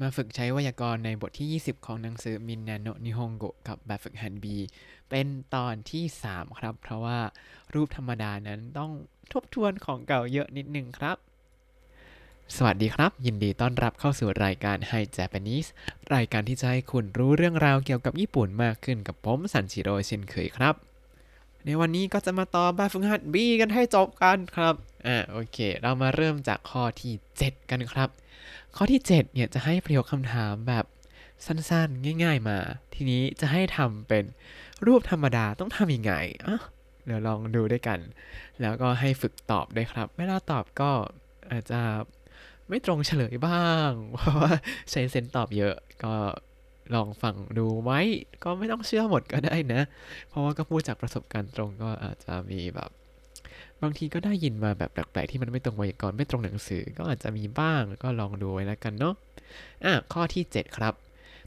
มาฝึกใช้ไวยากรณ์ในบทที่ 20 ของหนังสือมินนาโนนิฮงโกกับแบบฝึกหัด B เป็นตอนที่ 3 ครับ เพราะว่ารูปธรรมดานั้นต้องทบทวนของเก่าเยอะนิดนึงครับ สวัสดีครับ ยินดีต้อนรับเข้าสู่รายการ Hi Japanese รายการที่จะให้คุณรู้เรื่องราวเกี่ยวกับญี่ปุ่นมากขึ้นกับผมสันชิโร่เช่นเคยครับ ในวันนี้ก็จะมาต่อแบบฝึกหัด B กันให้จบกันครับ อ่าโอเค เรามาเริ่มจากข้อที่ 7 กันครับ ข้อที่ 7 เนี่ยจะให้ประโยคคำถามแบบสั้นๆ ง่าย ๆมา ทีนี้จะให้ทำเป็นรูปธรรมดาต้องทำยังไงอะเดี๋ยวลองดูด้วยกัน แล้วก็ให้ฝึกตอบด้วยครับ เวลาตอบก็อาจจะไม่ตรงเฉลยบ้าง เพราะว่าใช้เซนส์ตอบเยอะก็ ลองฟังดูไว้ก็ไม่ต้องเชื่อหมดก็ได้นะ เพราะว่าก็พูดจากประสบการณ์ตรงก็อาจจะมีแบบ บางทีก็ได้ยินมาแบบแปลกๆที่มันไม่ตรงไวยากรณ์ไม่ตรงหนังสือก็อาจจะมีบ้างก็ลองดูไว้แล้วกันเนาะอะข้อที่ 7 ครับ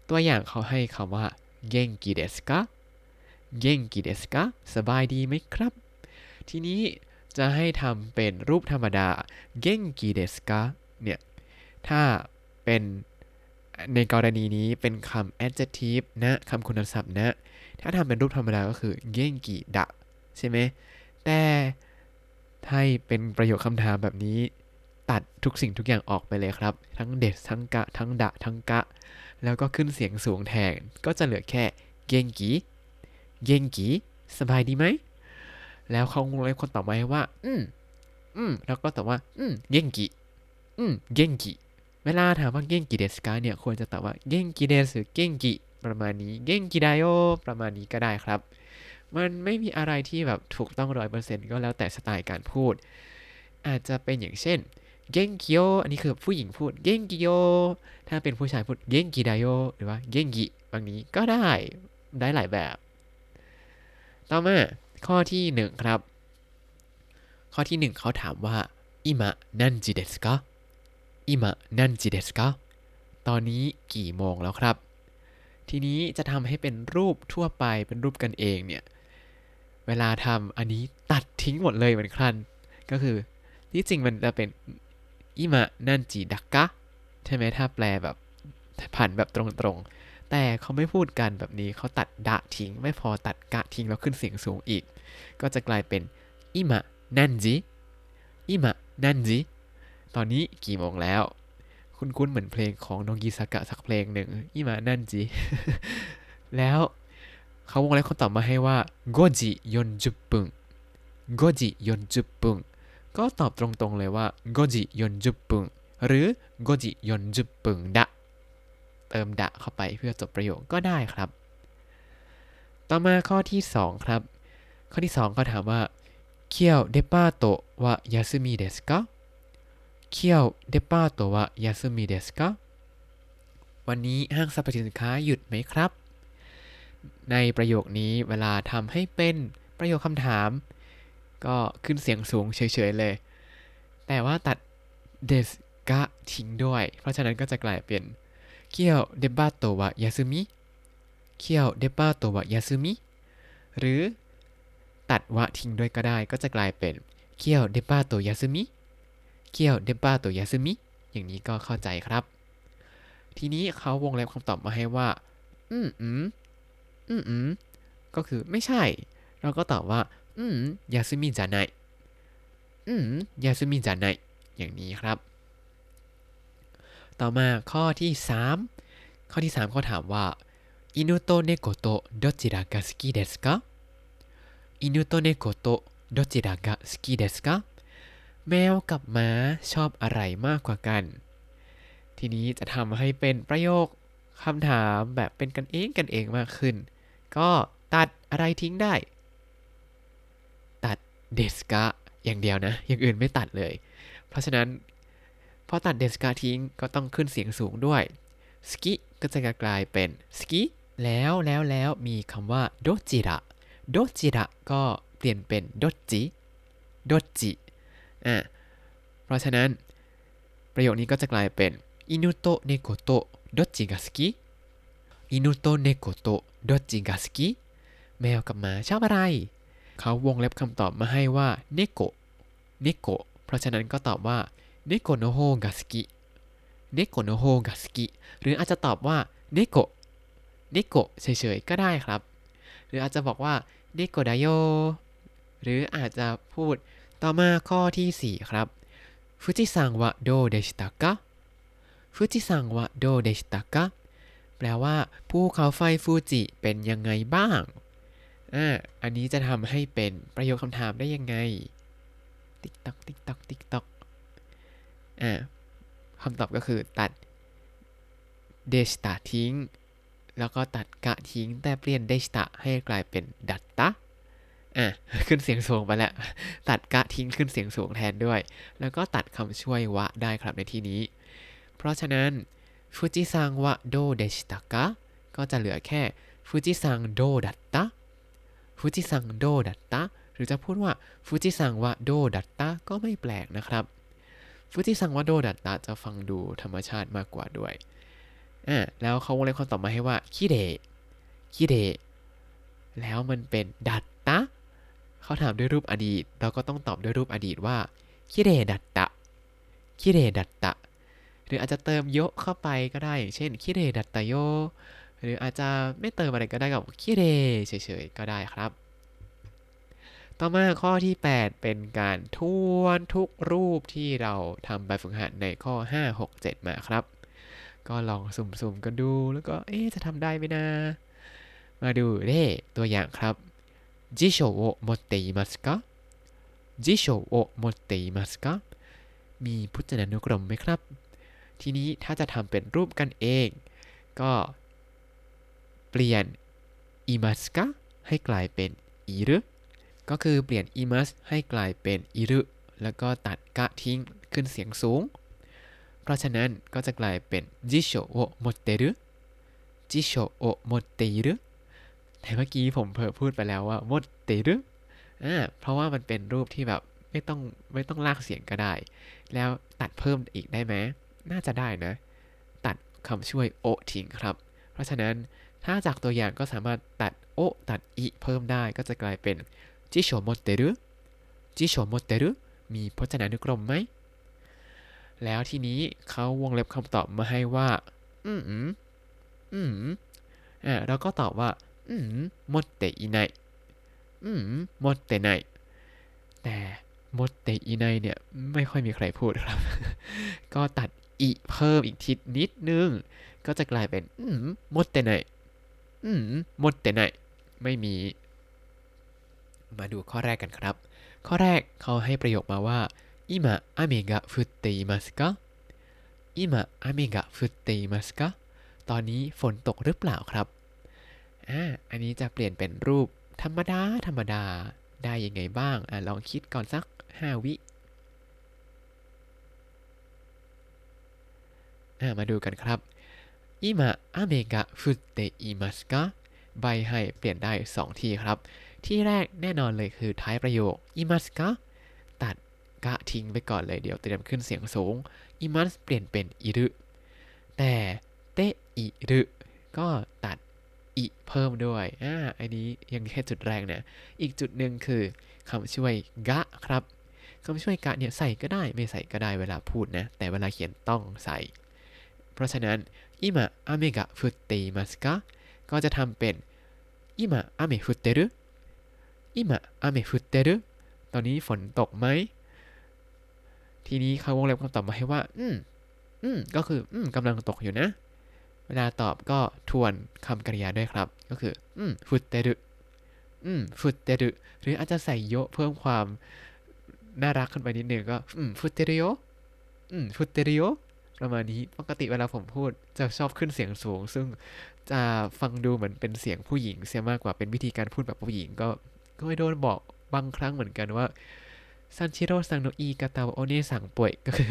ตัวอย่างเขาให้คำว่าเก่งกีเดสกะเก่งกีเดสกะสบายดีไหมครับ ทีนี้จะให้ทำเป็นรูปธรรมดาเก่งกีเดสกะเนี่ยถ้าเป็น ในกรณีนี้เป็นคำ adjective นะคำคุณศัพท์นะ ถ้าทำเป็นรูปธรรมดาก็คือเก่งกีดะใช่ไหมแต่ถ้าเป็นประโยคคำถามแบบนี้ ตัดทุกสิ่งทุกอย่างออกไปเลยครับ ทั้งเดสทั้งกะ ทั้งดะ ทั้งกะ แล้วก็ขึ้นเสียงสูงแทน ก็จะเหลือแค่เกงกีเกงกีสบายดีไหม แล้วเขางงเลยคนตอบมาว่า อืมอืมแล้วก็ตอบว่า อืมเกงกีอืมเกงกี เวลาถามว่าเก่งกีเดสกาเนี่ยควรจะตอบว่าเก่งกีเดสหรือเก่งกีประมาณนี้เก่งกีไดโอประมาณนี้ก็ได้ครับ มันไม่มีอะไรที่แบบถูกต้องร้อยเปอร์เซ็นต์ก็แล้วแต่สไตล์การพูด อาจจะเป็นอย่างเช่นเก่งกิโยอันนี้คือผู้หญิงพูดเก่งกิโยถ้าเป็นผู้ชายพูดเก่งกิไดโยหรือว่าเก่งกิบางนี้ก็ได้ได้หลายแบบ ต่อมาข้อที่หนึ่งครับ ข้อที่หนึ่งเขาถามว่าอิมะนันจิเดสกะ อิมะนันจิเดสกะตอนนี้กี่โมงแล้วครับ ทีนี้จะทำให้เป็นรูปทั่วไปเป็นรูปกันเองเนี่ย เวลาทำอันนี้ตัดทิ้งหมดเลยเหมือนกันก็คือที่จริงมันจะเป็นอิมะนันจิดักกะใช่ไหมถ้าแปลแบบผันแบบตรงๆ แต่เขาไม่พูดกันแบบนี้เขาตัดดะทิ้ง ไม่พอตัดกะทิ้งแล้วขึ้นเสียงสูงอีก ก็จะกลายเป็นอิมะนันจิอิมะนันจิ ตอนนี้กี่โมงแล้ว คุณคุ้นเหมือนเพลงของนงกีสากะสักเพลงหนึ่งอีมานั่นจี แล้วเขาวงเล็บขาตอบมาให้ว่าโกจิยนจุปุงโกจิยนจุปุงก็ตอบตรงๆเลยว่าโกจิยนจุปุงหรือโกจิยนจุปุงดะ เติมดะเข้าไปเพื่อจบประโยคก็ได้ครับ ต่อมาข้อที่ 2 ครับ ข้อที่ 2 ก็ถามว่าเคียวเดปาโตะวะยาสึมิเดสก เคี่ยวเดปาโตวะยาสึมิเดสกะวันนี้ห้างสรรพสินค้าหยุดไหมครับ ในประโยคนี้เวลาทำให้เป็นประโยคคำถาม ก็ขึ้นเสียงสูงเฉยๆเลย แต่ว่าตัดเดสกะทิ้งด้วย เพราะฉะนั้นก็จะกลายเป็นเคี่ยวเดบาโตวะยาซึมิเคี่ยวเดบาโตวะยาซึมิหรือตัดวะทิ้งด้วยก็ได้ก็จะกลายเป็นเคี่ยวเดบาโตยาซึมิ เคียวเดบาโตยาซึมิอย่างนี้ก็เข้าใจครับ ทีนี้เขาวงเล็บคำตอบมาให้ว่า อืมอืม อืมอืมก็คือไม่ใช่ เราก็ตอบว่า อืมยาซึมิจะไนอืมยาซึมิจะไนอย่างนี้ครับ ต่อมาข้อที่ 3 ข้อที่ 3เขาถามว่าอินุโตเนโกโตどちらが好きですかอินุโตเนโกโตどちらが好きですか แมวกับม้าชอบอะไรมากกว่ากัน ทีนี้จะทำให้เป็นประโยคคำถามแบบเป็นกันเองกันเองมากขึ้น ก็ตัดอะไรทิ้งได้ ตัด ですか อย่างเดียวนะ อย่างอื่นไม่ตัดเลย เพราะฉะนั้นพอตัดเดสกะทิ้งก็ต้องขึ้นเสียงสูงด้วยสกิก็จะกลายเป็นสกิแล้วแล้วแล้วมีคำว่าโดจิระโดจิระก็เปลี่ยนเป็นโดจิโดจิ่ะเพราะฉะนั้น ประโยคนี้ก็จะกลายเป็น 犬と猫とどっちが好き 犬と猫とどっちが好き แมวกับหมาชอบอะไร เขาวงเล็บคำตอบมาให้ว่าเนโกเนโกเพราะฉะนั้นก็ตอบว่าเนโกโนโฮกาสกิเนโกโนโฮกาสกิหรืออาจจะตอบว่าเนโกเนโกเฉยๆก็ได้ครับ หรืออาจจะบอกว่าเนโกไดโยหรืออาจจะพูด ต่อมาข้อที่ 4 ครับ 富士山はどうでしたかฟูจิซังวะโดเดชิตะกะแปลว่าภูเขาไฟฟูจิเป็นยังไงบ้างอ่าอันนี้จะทำให้เป็นประโยคคำถามได้ยังไง ติ๊กตักติ๊กตักติ๊กตักอ่าคำตอบก็คือตัดเดชตาทิ้ง แล้วก็ตัดกะทิ้งแต่เปลี่ยนเดชตาให้กลายเป็นดัตตะ อะขึ้นเสียงสูงไปแล้ว ตัดกะทิ้งขึ้นเสียงสูงแทนด้วย แล้วก็ตัดคำช่วย は ได้ครับในที่นี้ เพราะฉะนั้น 富士山はどうでしたか ก็จะเหลือแค่ 富士山どうだった 富士山どうだった หรือจะพูดว่า 富士山はどうだった ก็ไม่แปลกนะครับ 富士山はどうだった จะฟังดูธรรมชาติมากกว่าด้วยอ่าแล้วเขาวงเล็บคำตอบมาให้ว่า きれい きれい แล้วมันเป็น だっ เขาถามด้วยรูปอดีต เราก็ต้องตอบด้วยรูปอดีตว่าคิเดดัตตะคิเดดัตตะ หรืออาจจะเติมโยเข้าไปก็ได้ อย่างเช่นคิเดดัตตะโย หรืออาจจะไม่เติมอะไรก็ได้กับคิเดเฉยๆก็ได้ครับ ต่อมาข้อที่ 8 เป็นการทวนทุกรูปที่เราทำแบบฝึกหัดในข้อ 5 6 7 มาครับ ก็ลองสุ่มๆกันดูแล้วก็เอ๊จะทำได้ไหมนะ มาดูเร่ตัวอย่างครับ 辞書を持っていますか辞書を持っていますかมีพจนานุกรมไหมครับ ทีนี้ถ้าจะทำเป็นรูปกันเอง ก็เปลี่ยนอิมัสกะให้กลายเป็นอิรุก็คือเปลี่ยนอิมัสให้กลายเป็นอิรุแล้วก็ตัดกะทิ้งขึ้นเสียงสูง เพราะฉะนั้นก็จะกลายเป็นจิโชโอโมเตรุจิโชโอโมเตรุ แต่เมื่อกี้ผมเผลอพูดไปแล้วว่า 持ってる อ่าเพราะว่ามันเป็นรูปที่แบบไม่ต้องไม่ต้องลากเสียงก็ได้ แล้วตัดเพิ่มอีกได้ไหมน่าจะได้นะ ตัดคำช่วย を ทิ้งครับ เพราะฉะนั้นถ้าจากตัวอย่างก็สามารถตัด を ตัด い เพิ่มได้ก็จะกลายเป็น 辞書持ってる 辞書持ってるมีพจนานุกรมไหม แล้วทีนี้เขาวงเล็บคำตอบมาให้ว่า อืมอืมอืมอ่าเราก็ตอบว่าอืมหมดเตอีไนอืมหมดเตไนแต่หมดเตอีไนเนี่ย ไม่ค่อยมีใครพูดครับ ก็ตัดอีเพิ่มอีกทิศนิดนึง ก็จะกลายเป็น อืมหมดเตไนอืมหมดเตไนไม่มี มาดูข้อแรกกันครับ ข้อแรกเขาให้ประโยคมาว่า今雨が降っていますか今雨が降っていますかตอนนี้ฝนตกหรือเปล่าครับ อันนี้จะเปลี่ยนเป็นรูปธรรมดา ธรรมดา ได้ยังไงบ้างอลองคิดก่อนสัก 5 วิมาดูกันครับ今雨が降っていますかใบให้เปลี่ยนได้ 2 ที่ครับ ที่แรกแน่นอนเลยคือท้ายประโยคいますかตัดกะทิ้งไปก่อนเลยเดี๋ยวเตรียมขึ้นเสียงสูงอิมัสเปลี่ยนเป็นいるแต่เตอิรุก็ตัด อิเพิ่มด้วย อ่า อันนี้ยังแค่จุดแรกเนี่ยอีกจุดหนึ่งคือคำช่วยกะครับคำช่วยกะเนี่ยใส่ก็ได้ไม่ใส่ก็ได้เวลาพูดนะ แต่เวลาเขียนต้องใส่ เพราะฉะนั้นอิมะอาเมกะฟุตเตมัสกะก็จะทำเป็นอิมะอาเมฟุตเตรุอิมะอาเมฟุตเตรุตอนนี้ฝนตกไหม ทีนี้เขาวงเล็บคำตอบมาให้ว่า อืม อืม ก็คือ อืมกำลังตกอยู่นะ เวลาตอบก็ทวนคำกริยาด้วยครับ ก็คือ อืมฟุตเตรุอืมฟุตเตรุหรืออาจจะใส่โยเพิ่มความน่ารักขึ้นไปนิดนึงก็ อืมฟุตเตริโออืมฟุตเตริโอประมาณนี้ปกติเวลาผมพูดจะชอบขึ้นเสียงสูง ซึ่งจะฟังดูเหมือนเป็นเสียงผู้หญิงเสียมากกว่าเป็นวิธีการพูดแบบผู้หญิงก็ ก็ไม่โดนบอกบางครั้งเหมือนกันว่า 三四郎さんの言い方お姉さんっぽい ก็คือ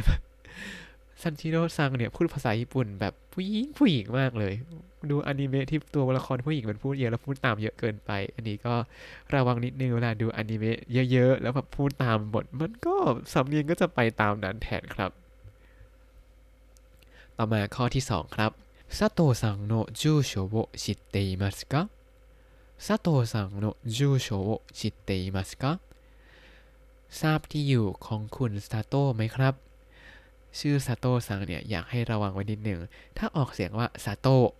ซันชิโร่ซังเนี่ยพูดภาษาญี่ปุ่นแบบผู้หญิงผู้หญิงมากเลย ดูอนิเมะที่ตัวละครผู้หญิงมันพูดเยอะแล้วพูดตามเยอะเกินไป อันนี้ก็ระวังนิดนึงเวลาดูอนิเมะเยอะๆ แล้วแบบพูดตามบทมันก็สำเนียงก็จะไปตามนั้นแทนครับ ต่อมาข้อที่ 2 ครับซาโตะซังโนจูโชวชิเตอิมัสกะซาโตะซังโนจูโชวชิเตอิมัสกะทราบที่อยู่ของคุณซาโตะไหมครับ ชื่อซาโตะซังเนี่ยอยากให้ระวังไว้นิดหนึ่ง ถ้าออกเสียงว่าซาโตะ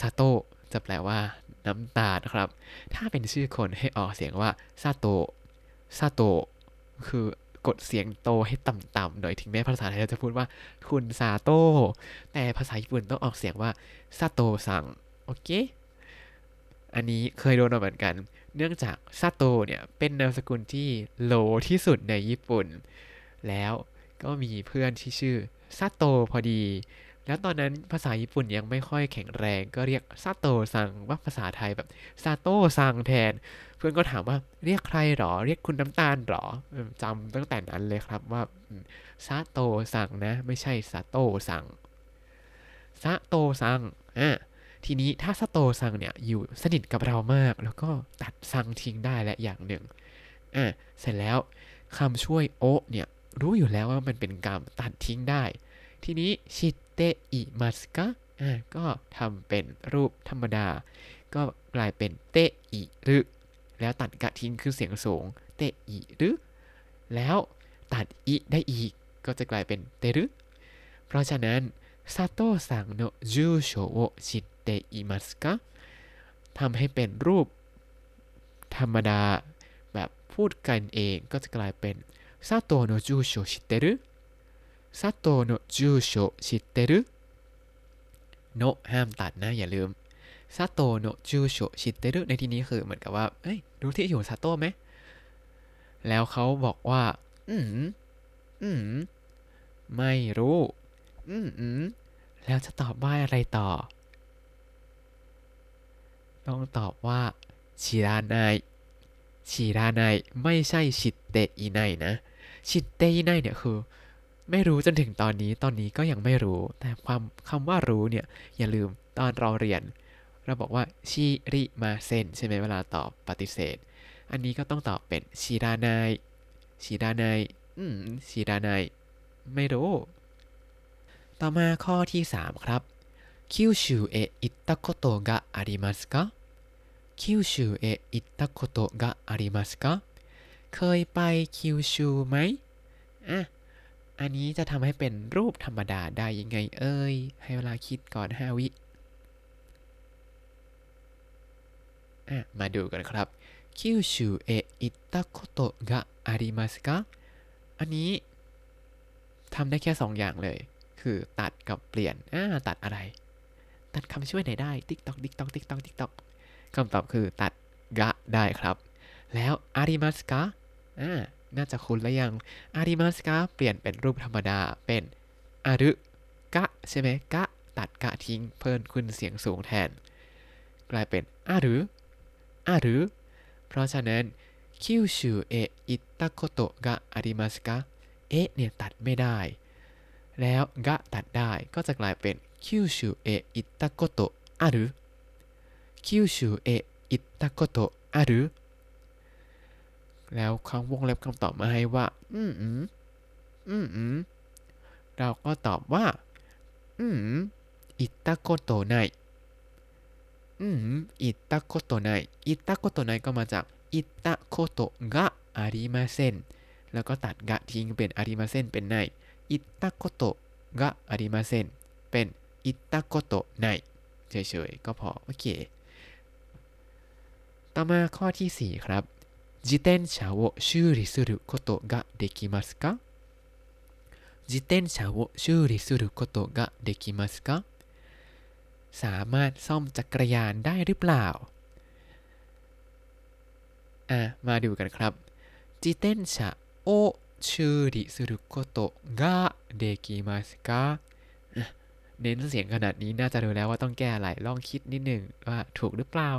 ซาโตะจะแปลว่าน้ำตาลครับ ถ้าเป็นชื่อคนให้ออกเสียงว่าซาโตะซาโตะคือกดเสียงโตให้ต่ำๆหน่อยถึงแม้ภาษาไทยเราจะพูดว่าคุณซาโตะแต่ภาษาญี่ปุ่นต้องออกเสียงว่าซาโตะซังโอเค อันนี้เคยโดนมาเหมือนกัน เนื่องจากซาโตะเนี่ยเป็นนามสกุลที่โลที่สุดในญี่ปุ่น แล้ว ก็มีเพื่อนที่ชื่อซาโตพอดี แล้วตอนนั้นภาษาญี่ปุ่นยังไม่ค่อยแข็งแรง ก็เรียกซาโตซังว่าภาษาไทยแบบซาโตซังแทน เพื่อนก็ถามว่าเรียกใครหรอ เรียกคุณน้ำตาลหรอจำตั้งแต่นั้นเลยครับว่าซาโตซังนะ ไม่ใช่ซาโตซังซาโตซังอะทีนี้ถ้าซาโตซังเนี่ยอยู่สนิทกับเรามาก แล้วก็ตัดซังทิ้งได้และอย่างหนึ่งอะเสร็จแล้วคำช่วย をเนี่ย รู้อยู่แล้วว่ามันเป็นกรรมตัดทิ้งได้ ทีนี้ชิตเตอิมัสกะอ่าก็ทำเป็นรูปธรรมดา ก็กลายเป็นเตอิรึแล้วตัดกะทิ้งคือเสียงสูง เตอิรึแล้วตัดอิได้อีก ก็จะกลายเป็นเตรึเพราะฉะนั้นซาโตะซังโนจูโชโอชิตเตอิมัสกะทำให้เป็นรูปธรรมดา แบบพูดกันเองก็จะกลายเป็น 佐藤の住所知ってる佐藤の住所知ってるโนะห้ามตัดนะ อย่าลืมซาโตโนะจูโชชิเตรุในที่นี้คือเหมือนกับว่า เอ้ย รู้ที่อยู่ซาโตะไหม แล้วเขาบอกว่า อืม อืม ไม่รู้ อืมอืม แล้วจะตอบว่าอะไรต่อ ต้องตอบว่าชิรานายชิรานายไม่ใช่ชิเตอิไนนะ ชิดเตยิไนเนี่ยคือ ไม่รู้จนถึงตอนนี้ตอนนี้ก็ยังไม่รู้ แต่ความคำว่ารู้เนี่ย อย่าลืมตอนเราเรียน เราบอกว่าชิริมาเซนใช่ไหมเวลาตอบปฏิเสธ อันนี้ก็ต้องตอบเป็นชิดานายชิดานายอืมชิดานายไม่รู้ ต่อมาข้อที่ 3 ครับคิวชูเออิตะโกโตะกะอาริมัสกะคิวชูเออิตะโกโตะกะอาริมัสกะ เคยไปคิวชูไหมอะ อันนี้จะทำให้เป็นรูปธรรมดาได้ยังไงเอ้ยให้เวลาคิดก่อน 5 วิอะ มาดูกันครับคิวชูเออิตาโคโตะกะอาริมักะอันนี้ทำได้แค่ 2 อย่างเลย คือตัดกับเปลี่ยน อ่า ตัดอะไร ตัดคำช่วยไหนได้ ติ๊กตอก ติ๊กตอก ติ๊กตอก ติ๊กตอกคำตอบคือตัด が ได้ครับ แล้ว ありますか อ่าน่าจะคุ้นแล้วยัง ありますか เปลี่ยนเป็นรูปธรรมดาเป็น あるか ใช่ไหม か ตัด か ทิ้งเพิ่มขึ้นเสียงสูงแทน กลายเป็น ある ある เพราะฉะนั้นคิวชูเอะอิตะโกโตะกะอาริมัสกะเอะเนี่ยตัดไม่ได้ แล้วกะตัดได้ก็จะกลายเป็นคิวชูเอะอิตะโกโตะอารุคิวชูเอะอิตะโกโตะอารุ แล้วเขาวงเล็บคำตอบมาให้ว่า อืมอืมอืมอืมเราก็ตอบว่า อืมอิตะโกโตไนอืม 行ったことない 行ったことない ก็มาจาก 行ったことがありません แล้วก็ตัด が ทิ้งเป็น ありません เป็น ない 行ったことがありません เป็น 行ったことない เฉยๆ ก็พอ โอเค ต่อมาข้อที่ 4 ครับ 自転車を修理することができますか自転車を修理することができますかสามารถซ่อมจักรยานได้หรือเปล่า อ่ะ มาดูกันครับ自転車を修理することができますかอ่ะเน้นเสียงขนาดนี้น่าจะรู้แล้วว่าต้องแก้อะไร ลองคิดนิดหนึ่งว่าถูกหรือเปล่า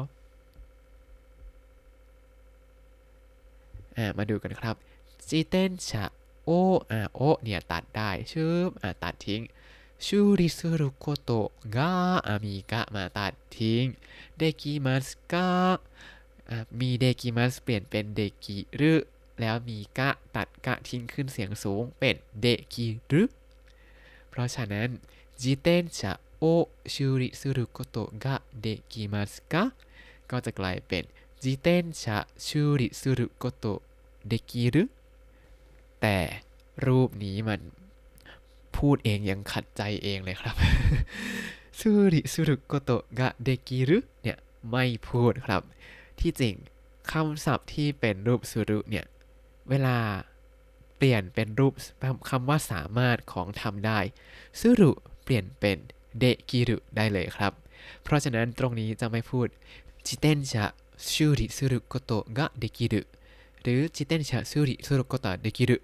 ามาดูกันครับจีเต้นชะโออาโอเนี่ยตัดได้ชื่อตัดทิ้งชูริซุรุโกโตะกาอามิกะมาตัดทิ้งเดกิมัสกามีเดกิมัสเปลี่ยนเป็นเดกิรึแล้วมีกะตัดกะทิ้งขึ้นเสียงสูงเป็นเดกิรึเพราะฉะนั้นจิเตนชะโอชูริซุรุโกโตะกะเดกิมัสกาก็จะกลายเป็นจิเตนชะชูริซุรุโกโตะ เดกีรึแต่รูปนี้มันพูดเองยังขัดใจเองเลยครับซูริสุรุโกโตะกะเดกิรุเนี่ยไม่พูดครับ ที่จริงคำศัพท์ที่เป็นรูปสุรุเนี่ยเวลาเปลี่ยนเป็นรูปคำว่าสามารถของทำได้สุรุเปลี่ยนเป็นเดกิรุได้เลยครับ เพราะฉะนั้นตรงนี้จะไม่พูดจิเตนชะชูริสุรุโกโตะกะเดกิรุ หรือจิเตนชะชูริสุรุโกตะเดกิรุ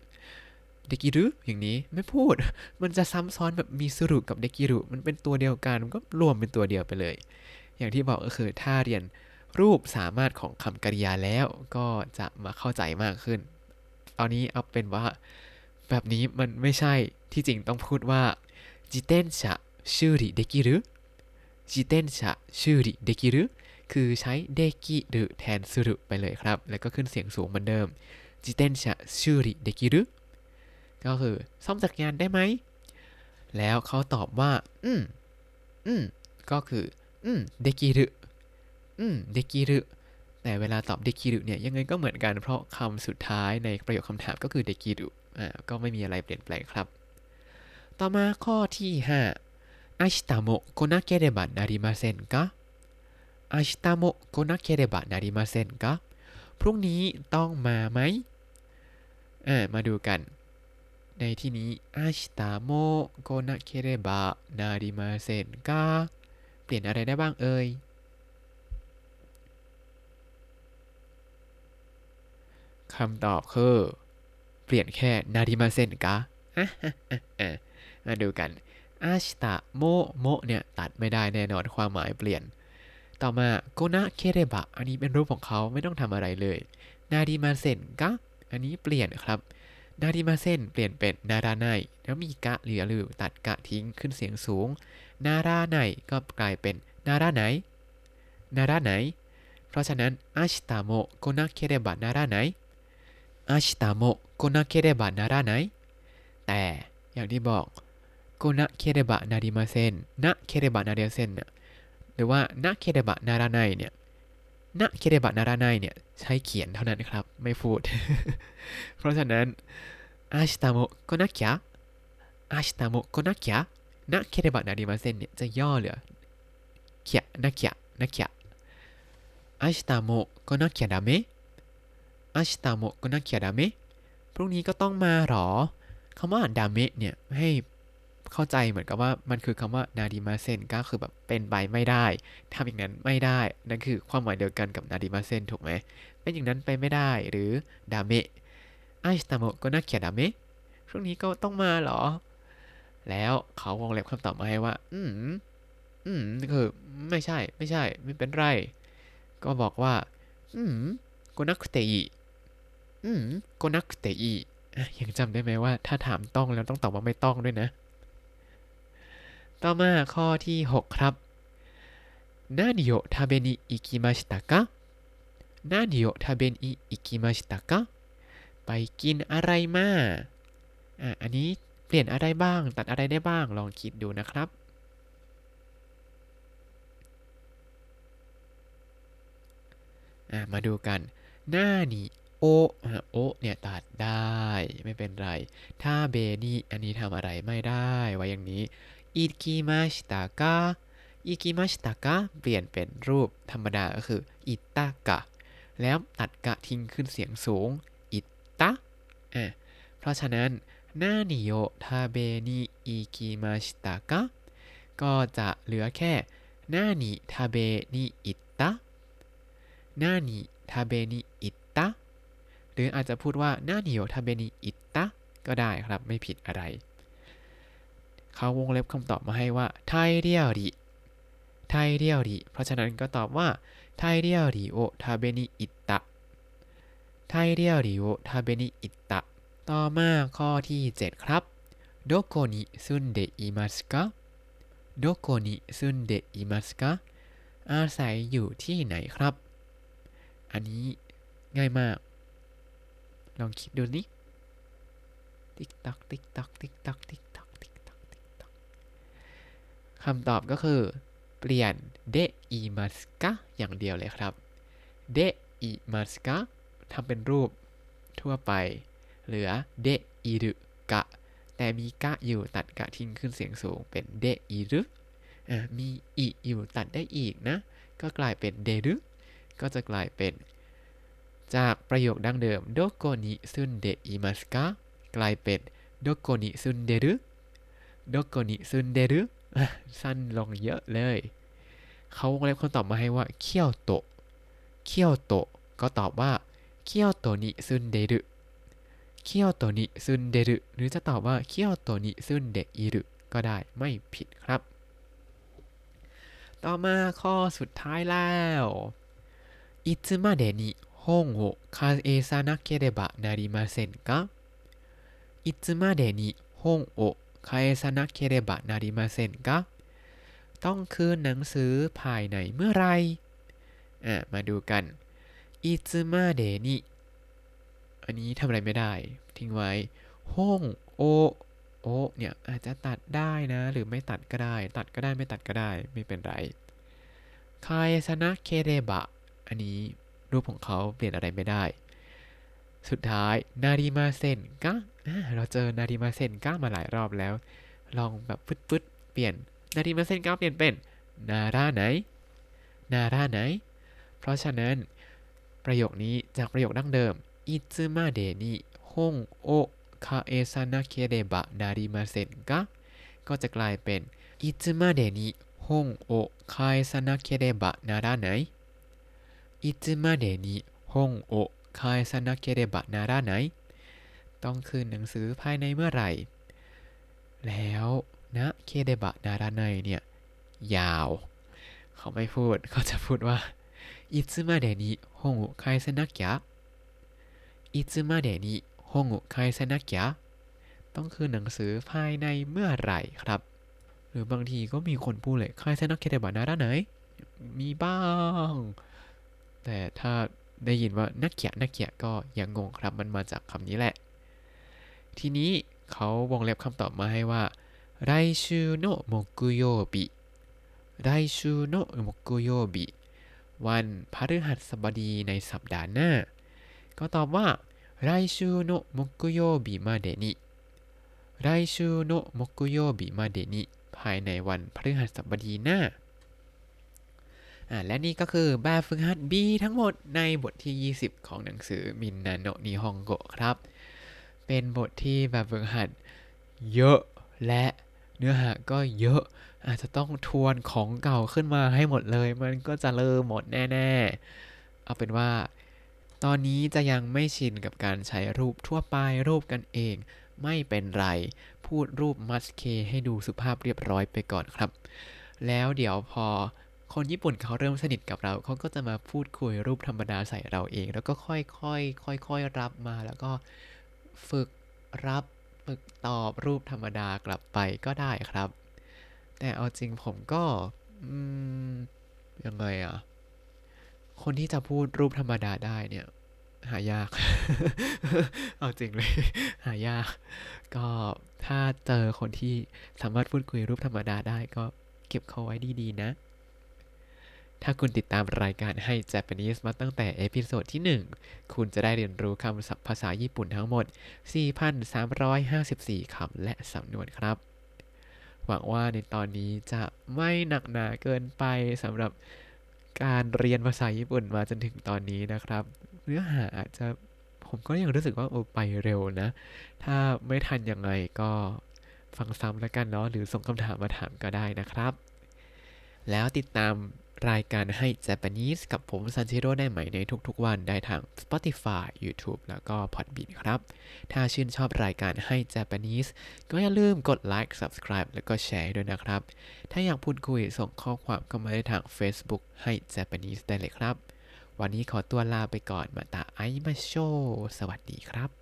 เดกิรุอย่างนี้ไม่พูด มันจะซ้ำซ้อนแบบมีสุรุกับเดกิรุมันเป็นตัวเดียวกันมันก็รวมเป็นตัวเดียวไปเลย อย่างที่บอกก็คือถ้าเรียนรูปสามารถของคำกริยาแล้วก็จะมาเข้าใจมากขึ้น ตอนนี้เอาเป็นว่าแบบนี้มันไม่ใช่ที่จริงต้องพูดว่าจิเตนชะชูริเดกิรุจิเตนชะชูริเดกิรุ คือใช้เดกิรุแทนสุรุไปเลยครับ แล้วก็ขึ้นเสียงสูงเหมือนเดิมจิเตนชะชูริเดกิรุก็คือซ่อมจักรยานได้ไหม แล้วเขาตอบว่า อืม อืม ก็คือ อืม เดกิรุอืม เดกิรุแต่เวลาตอบเดกิรุเนี่ยยังไงก็เหมือนกันเพราะคำสุดท้ายในประโยคคำถามก็คือเดกิรุอ่าก็ไม่มีอะไรเปลี่ยนแปลงครับ ต่อมาข้อที่5明 อาชิตาโมโกนักเคเดบะนาริมาเซนกะพรุ่งนี้ต้องมาไหมอ่ามาดูกัน ในที่นี้อาชิตาโมโกนักเคเดบะนาริมาเซนกะเปลี่ยนอะไรได้บ้างเอ่ยคำตอบคือ เปลี่ยนแค่นาริมาเซนกะอะะมาดูกันอาชิตะโมโมเนี่ย ตัดไม่ได้แน่นอนความหมายเปลี่ยน ต่อมาโกนะเคเรบะอันนี้เป็นรูปของเขาไม่ต้องทำอะไรเลย นาริมาเซนกะอันนี้เปลี่ยนครับ นาริมาเซนเปลี่ยนเป็นนาราไนแล้วมีกะเหลือหรือตัดกะทิ้งขึ้นเสียงสูง นาราไนก็กลายเป็นนาราไนนาราไนเพราะฉะนั้นอาชิตะโมโกนะเคเรบะนาราไนอาชิตะโมโกนะเคเรบะนาราไนแต่อย่างที่บอกโกนะเคเรบะนาริมาเซนนะเคเรบะนาริมาเซนเนี่ย หรือว่านาเคเดบะนาราไนเนี่ยนาเคเดบะนาราไนเนี่ยใช้เขียนเท่านั้นครับ ไม่พูด เพราะฉะนั้นอาชิตามโก็นักยะอาชิตามโก็นักยะนาเคเดบะนาริมาเซนเนี่ยจะย่อเหลือเขียนักยะนักยะอาชิตามโก็นักยะดาเมอาชิตามโก็นักยะดาเมพรุ่งนี้ก็ต้องมาหรอคำว่าดาเมเนี่ยให้ เข้าใจเหมือนกับว่ามันคือคำว่า なりません ก็คือแบบเป็นไปไม่ได้ทำอย่างนั้นไม่ได้ นั่นคือความหมายเดียวกันกับ なりません ถูกไหมเป็นอย่างนั้นไปไม่ได้หรือ だめ 明日も来なきゃだめพรุ่งนี้ก็ต้องมาหรอ แล้วเขาวงเล็บคำตอบมาให้ว่า อืมอืมคือไม่ใช่ ไม่ใช่ ไม่เป็นไร ก็บอกว่า อืมโกนักเตอีอืมโกนักเตอียังจำได้ไหมว่า ถ้าถามต้องแล้วต้องตอบว่าไม่ต้องด้วยนะ ต่อมาข้อที่ 6 ครับ何を食べに行きましたか何を食べに行きましたかไปกินอะไรมาอ่ะอันนี้เปลี่ยนอะไรบ้าง ตัดอะไรได้บ้าง ลองคิดดูนะครับ อ่ะมาดูกัน หน้านี่โอโอเนี่ยตัดได้ ไม่เป็นไร ถ้าเบนี่อันนี้ทำอะไรไม่ได้ ไว้อย่างนี้ อิกิมาชิตากะอิกิมาชิตากะเปลี่ยนเป็นรูปธรรมดาก็คืออิตากะ แล้วตัดกะทิ้งขึ้นเสียงสูง อิตะอะเพราะฉะนั้นหน้านิโยทาเบนิอิกิมาชิตากะก็จะเหลือแค่หน้านิทาเบนิอิตะหน้านิทาเบนิอิตะหรืออาจจะพูดว่าหน้านิโยทาเบนิอิตะก็ได้ครับไม่ผิดอะไร เขาวงเล็บคำตอบมาให้ว่าไทยเรียวริไทยเรียวริเพราะฉะนั้นก็ตอบว่าไทยเรียวริโอทาเบนิอิตะไทยเรียวริโอทาเบนิอิตะต่อมาข้อที่ 7 ครับどこに住んでいますかどこに住んでいますかอาศัยอยู่ที่ไหนครับ อันนี้ง่ายมาก ลองคิดดูนี่ติ๊กตักติ๊กตักติ๊กตักติ๊กตักติ๊กตักติ๊กตัก คำตอบก็คือ เปลี่ยน でいますか อย่างเดียวเลยครับ でいますか ทำเป็นรูปทั่วไป เหลือ でいるか แต่มี か อยู่ตัด か ทิ้งขึ้นเสียงสูงเป็น でいる มี い อยู่ตัดได้อีกนะ ก็กลายเป็น でる ก็จะกลายเป็นจากประโยคดั้งเดิม どこに住んでいますかกลายเป็นโดโกนิซุนเดรุโดโกนิซุนเดรุ สั้นลงเยอะเลย เขาวงเล็บคำตอบมาให้ว่าเคียวโตะเคียวโตะก็ตอบว่าเคียวโตะนิซุนเดรุเคียวโตะนิซุนเดรุหรือจะตอบว่าเคียวโตะนิซุนเดอิรุก็ได้ไม่ผิดครับ ต่อมาข้อสุดท้ายแล้วいつまでに本を返さなければなりませんかいつまでに本を ไคสนะเคเรบะนาริมาเซนกะต้องคืนหนังสือภายในเมื่อไรอะมาดูกันอิซึมาเดนิอันนี้ทำอะไรไม่ได้ ทิ้งไว้ห้องโอโอเนี่ยอาจจะตัดได้นะ หรือไม่ตัดก็ได้ ตัดก็ได้ไม่ตัดก็ได้ ไม่เป็นไร返さなければ อันนี้รูปของเขาเปลี่ยนอะไรไม่ได้ สุดท้าย なりませんか เราเจอ なりませんか มาหลายรอบแล้ว ลองแบบฟึดๆเปลี่ยน なりませんか เปลี่ยนเป็น ならない ならない เพราะฉะนั้น ประโยคนี้จากประโยคดั้งเดิม いつまでに本を返さなければなりませんかก็จะกลายเป็น いつまでに本を返さなければならない いつまでに本を返さなければならない ต้องคืนหนังสือภายในเมื่อไหร่ แล้วนะเคเดบะนาราไนเนี่ย ยาว เขาไม่พูด เขาจะพูดว่าいつまでに本を返さなきゃいつまでに本を返さなきゃต้องคืนหนังสือภายในเมื่อไหร่ครับ หรือบางทีก็มีคนพูดเลย返さなければならないมีบ้าง แต่ถ้าได้ยินว่านักเขียนักเขียก็ยังงงครับ มันมาจากคำนี้แหละ ทีนี้เขาวงเล็บคำตอบมาให้ว่าไรชูโนโมกุโยบิไรชูโนโมกุโยบิวันพฤหัสบดีในสัปดาห์หน้า ก็ตอบว่าไรชูโนโมกุโยบิมาเดนิไรชูโนโมกุโยบิมาเดนิภายในวันพฤหัสบดีหน้าและนี่ก็คือแบบฝึกหัด B ทั้งหมดในบทที่ 20 ของหนังสือมินนาโนนิฮงโกครับ เป็นบทที่แบบฝึกหัดเยอะและเนื้อหาก็เยอะ อาจจะต้องทวนของเก่าขึ้นมาให้หมดเลย มันก็จะเลอะหมดแน่ๆ เอาเป็นว่า ตอนนี้จะยังไม่ชินกับการใช้รูปทั่วไปรูปกันเอง ไม่เป็นไร พูดรูปมัสเคให้ดูสุภาพเรียบร้อยไปก่อนครับ แล้วเดี๋ยวพอคนญี่ปุ่นเขาเริ่มสนิทกับเราเขาก็จะมาพูดคุยรูปธรรมดาใส่เราเอง แล้วก็ค่อยๆค่อยๆรับมาแล้วก็ ฝึกรับฝึกตอบรูปธรรมดากลับไปก็ได้ครับ แต่เอาจริงผมก็อยังไงอะคนที่จะพูดรูปธรรมดาได้เนี่ย หายาก เอาจริงเลย หายาก ก็ถ้าเจอคนที่สามารถพูดคุยรูปธรรมดาได้ก็เก็บเขาไว้ดีๆนะ ถ้าคุณติดตามรายการให้ Japanese มาตั้งแต่ episode ที่ 1 คุณจะได้เรียนรู้คำศัพท์ภาษาญี่ปุ่นทั้งหมด 4,354 คำและสำนวนครับ หวังว่าในตอนนี้จะไม่หนักหนาเกินไปสำหรับการเรียนภาษาญี่ปุ่นมาจนถึงตอนนี้นะครับ เนื้อหาอาจจะผมก็ยังรู้สึกว่าโอ้ไปเร็วนะ ถ้าไม่ทันยังไงก็ฟังซ้ำแล้วกันเนาะหรือส่งคำถามมาถามก็ได้นะครับ แล้วติดตาม รายการให้ Japanese กับผมซันชิโร่ได้ใหม่ในทุกๆวันได้ทาง Spotify YouTube แล้วก็ Podbean ครับ ถ้าชื่นชอบรายการให้ Japanese ก็อย่าลืมกดไลค์ Subscribe แล้วก็แชร์ด้วยนะครับ ถ้าอยากพูดคุยส่งข้อความเข้ามาได้ทาง Facebook ให้ Japanese ได้เลยครับ วันนี้ขอตัวลาไปก่อนมาตาไอมาโช สวัสดีครับ